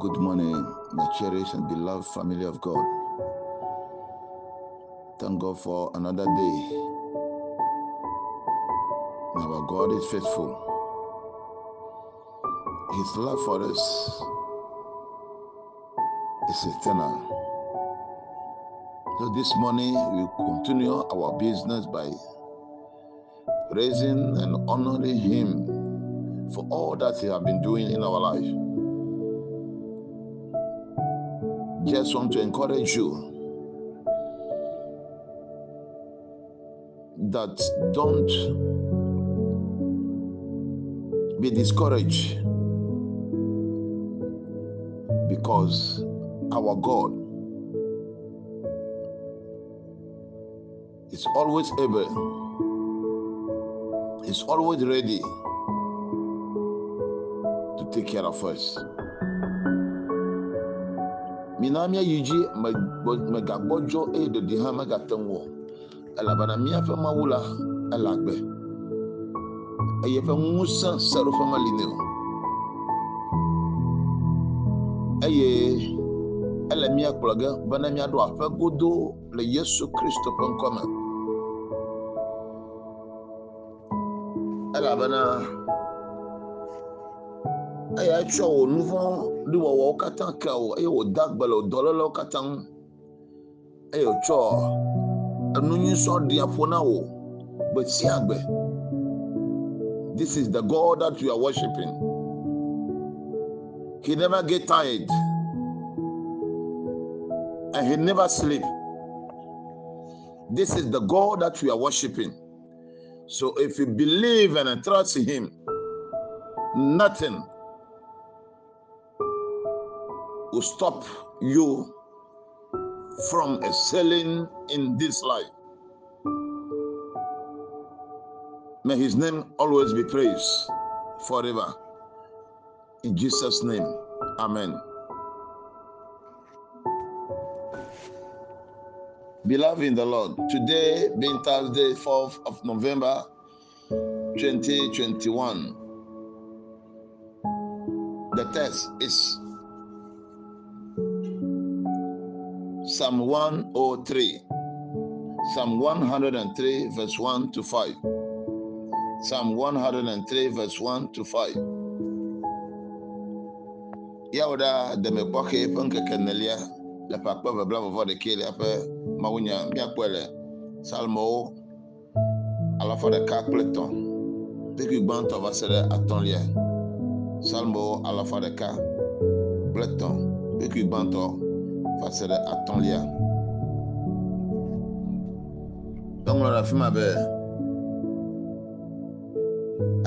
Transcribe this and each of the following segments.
Good morning, my cherished and beloved family of God. Thank God for another day. Our God is faithful. His love for us is eternal. So this morning we continue our business by praising and honoring Him for all that He has been doing in our life. Just want to encourage you that don't be discouraged because our God is always able, is always ready to take care of us. Minamia yiji megagbɔdzɔ eye ɖeɖi hã megate ŋu o elabena míaƒe Mawu la ele agbe. Eye eƒe ŋusẽ se ɖe ƒe meli nɛ o eye ele mía kplɔ ge bena míaɖo aƒe godoo le Yesu Kristo ƒe ŋkɔ elabena eya tsɔ wò nu vɔ̃ ɖi wɔwɔwo katã ke o eye wòda agbe le wò dɔlélewo katã ŋu. Eye wòtsɔ enu nyui sɔ ɖi na wò gbe sia gbe. This is the God that you are worshiping. He never get tired. And he never sleep. This is the God that you are worshiping. So if you believe and trust him nothing will stop you from excelling in this life. May his name always be praised forever. In Jesus' name, amen. Beloved in the Lord, today being Thursday, 4th of November 2021, the text is Psalm 103. Psalm 103, verse 1 to 5. Psalm 103, verse 1 to 5. Yauda de me kpɔxe ƒe ŋkeke nelia le ƒakpe bebla vɔvɔ ɖekɛlia ƒe mawunya míakpɔe le Psalmwo alafa ɖeka kple tɔ̃. Pekui gbãtɔ va se ɖe atɔ̃lia. Psalmwo alafa ɖeka kple tɔ̃. Pekui gbãtɔ va se ɖe atɔ̃lia. Eŋlɔ ɖe afi ma be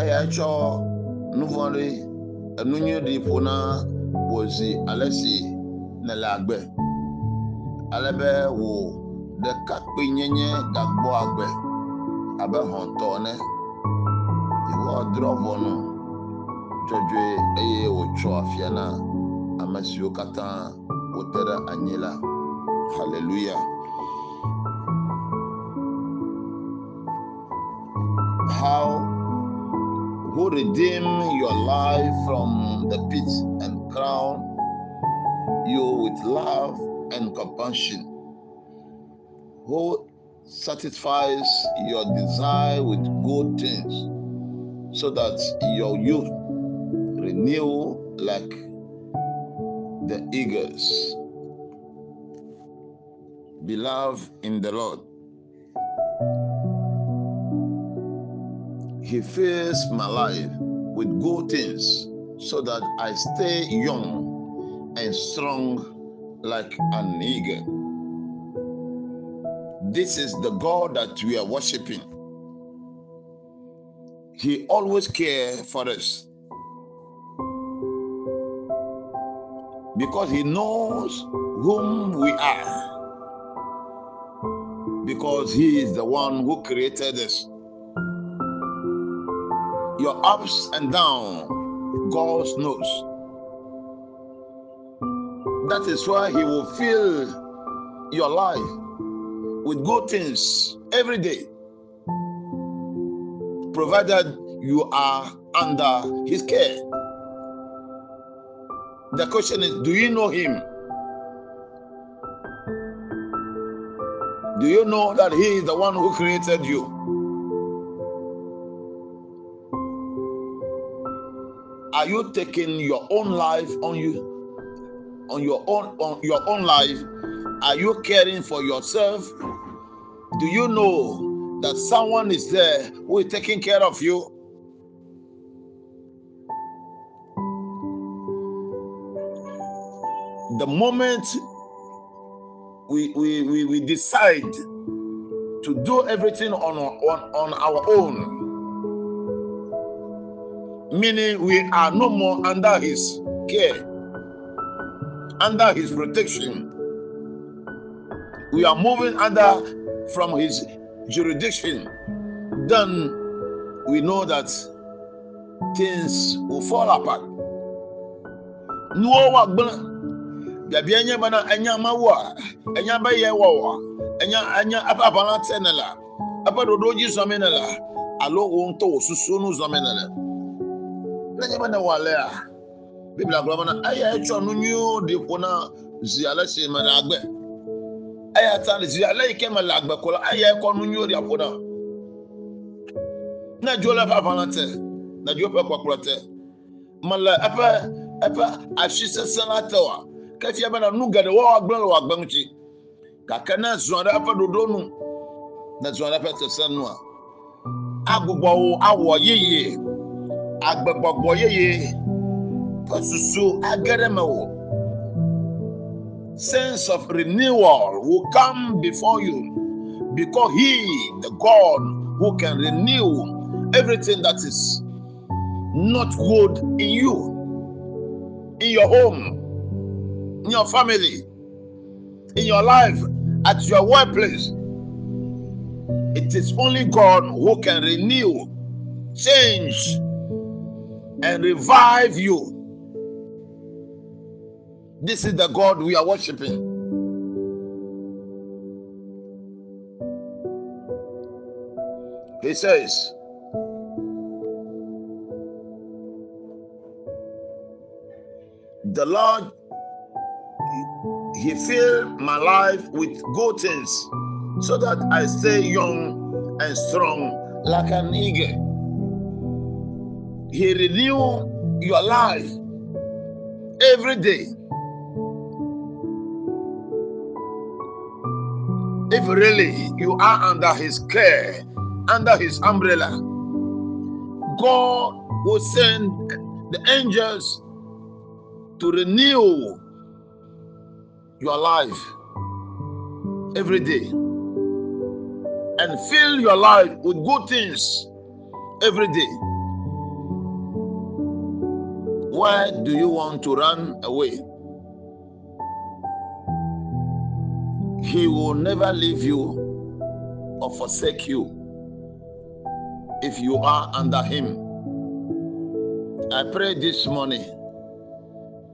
eya tsɔ nu vɔ̃ ɖi enu nyui ɖi ƒo na wò zi ale si nele agbe. Ale be wò ɖekakpui nyenye gagbɔ agbe abe hɔ̃tɔ ene. Yehowa drɔ eye wòtsɔ afia na ame siwo katã anyi la. Hallelujah. How who redeem your life from the pit and crown you with love and compassion. Who satisfies your desire with good things so that your youth renew like the eagles. Beloved in the Lord, He fills my life with good things so that I stay young and strong like an eagle. This is the God that we are worshiping. He always cares for us because He knows whom we are. Because He is the one who created us. Your ups and downs, God knows. That is why He will fill your life with good things every day, provided you are under His care. The question is, do you know him? Do you know that he is the one who created you? Are you taking your own life on you on your own on your own life? Are you caring for yourself? Do you know that someone is there who is taking care of you? The moment we, we, we, we decide to do everything on, on, on our own, meaning we are no more under his care, under his protection. We are moving under from his jurisdiction. Then we know that things will fall apart. No one baabi anya ba na anya ma wo a anya ba yɛ wɔ wɔ anya anya apa apa na tɛ ne la apa dodo dzi zɔmi ne la alo wo ŋutɔ wo susu nu zɔmi ne la. Ne nye ne wɔ alɛ a biblia gblɔ be na eya etsɔ nu nyuiwo ɖi ƒo na zi ale si me le agbe eya ta zi ale yi ke me le agbe ko la eya ekɔ nu nyuiwo ɖi ƒo na. Ne dzo le eƒe aʋa na te ne dzo ƒe kpɔkplɔ te me le eƒe eƒe asi sesẽ la te oa ke fia bena nu geɖe wɔwɔ gblẽ le wò agbe ŋuti. Gake ne zɔ ɖe eƒe ɖoɖo nu ne zɔ ɖe eƒe sesẽ nua agbugbɔ wo awɔ yeye agbegbɔgbɔ yeye ƒe susu age ɖe me wò. Sense of renewal will come before you because he the god who can renew everything that is not good in you in your home in your family, in your life, at your workplace. It is only God who can renew, change, and revive you. This is the God we are worshiping. He says, The Lord he filled my life with good things so that I stay young and strong like an eagle. He renew your life every day. If really you are under his care, under his umbrella, God will send the angels to renew your life every day and fill your life with good things every day. Why do you want to run away? He will never leave you or forsake you if you are under Him. I pray this morning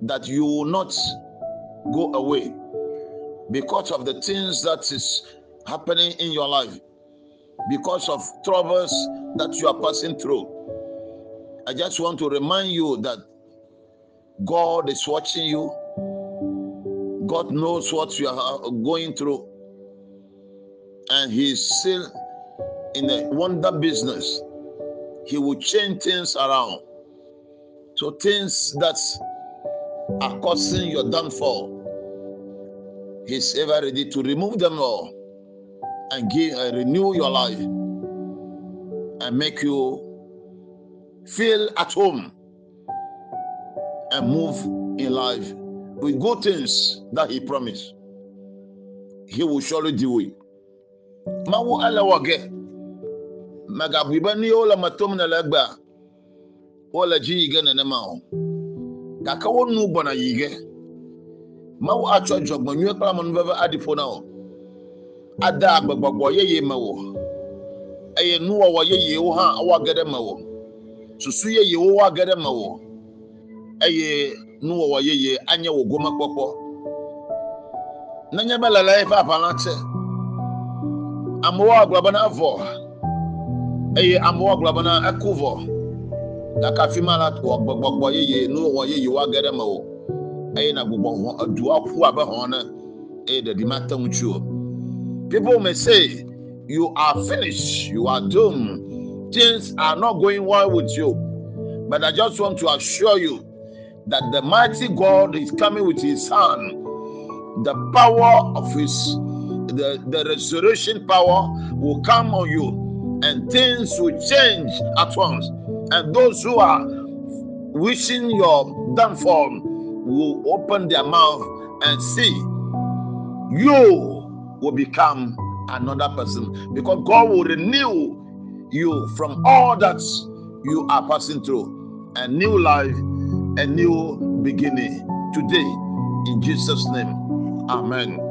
that you will not go away because of the things that is happening in your life, because of troubles that you are passing through. I just want to remind you that God is watching you. God knows what you are going through. And He is still in a wonder business. He will change things around. So, things that are causing your downfall, He's ever ready to remove them all and give and renew your life. And make you feel at home. And move in life with good things that He promised. He will surely do it. Mawu ala wage magabuiba ni ola matom na lagba wala ji yige na nema o. Kaka wonu bona yige mawu atsɔ dzɔgbɔ nyuie kple amenuveve aɖi na o ada agbegbɔgbɔ yeye me wò eye nuwɔwɔ yeyewo hã woage ɖe me wò susu yeyewo woage ɖe me wò eye nuwɔwɔ yeye anye wò gomekpɔkpɔ. Nenye be le le eƒe aʋala te. Amewo agblɔ bena vɔ eye amewo agblɔ bena eku vɔ. Gake afi ma la wɔ gbɔgbɔ yeye nuwɔwɔ yeye woage ɖe me wò ɛyɛ na no ɛyɛ tɛn tuo people may say you are finished. You are doomed things are not going well with you. But i just want to assure you that the mighty god is coming with his hand. The power of his the, the resurrection power will come on you and things will change at once. And those who are wishing your downfall will open their mouth and see you will become another person because God will renew you from all that you are passing through a new life, a new beginning today in Jesus' name. Amen.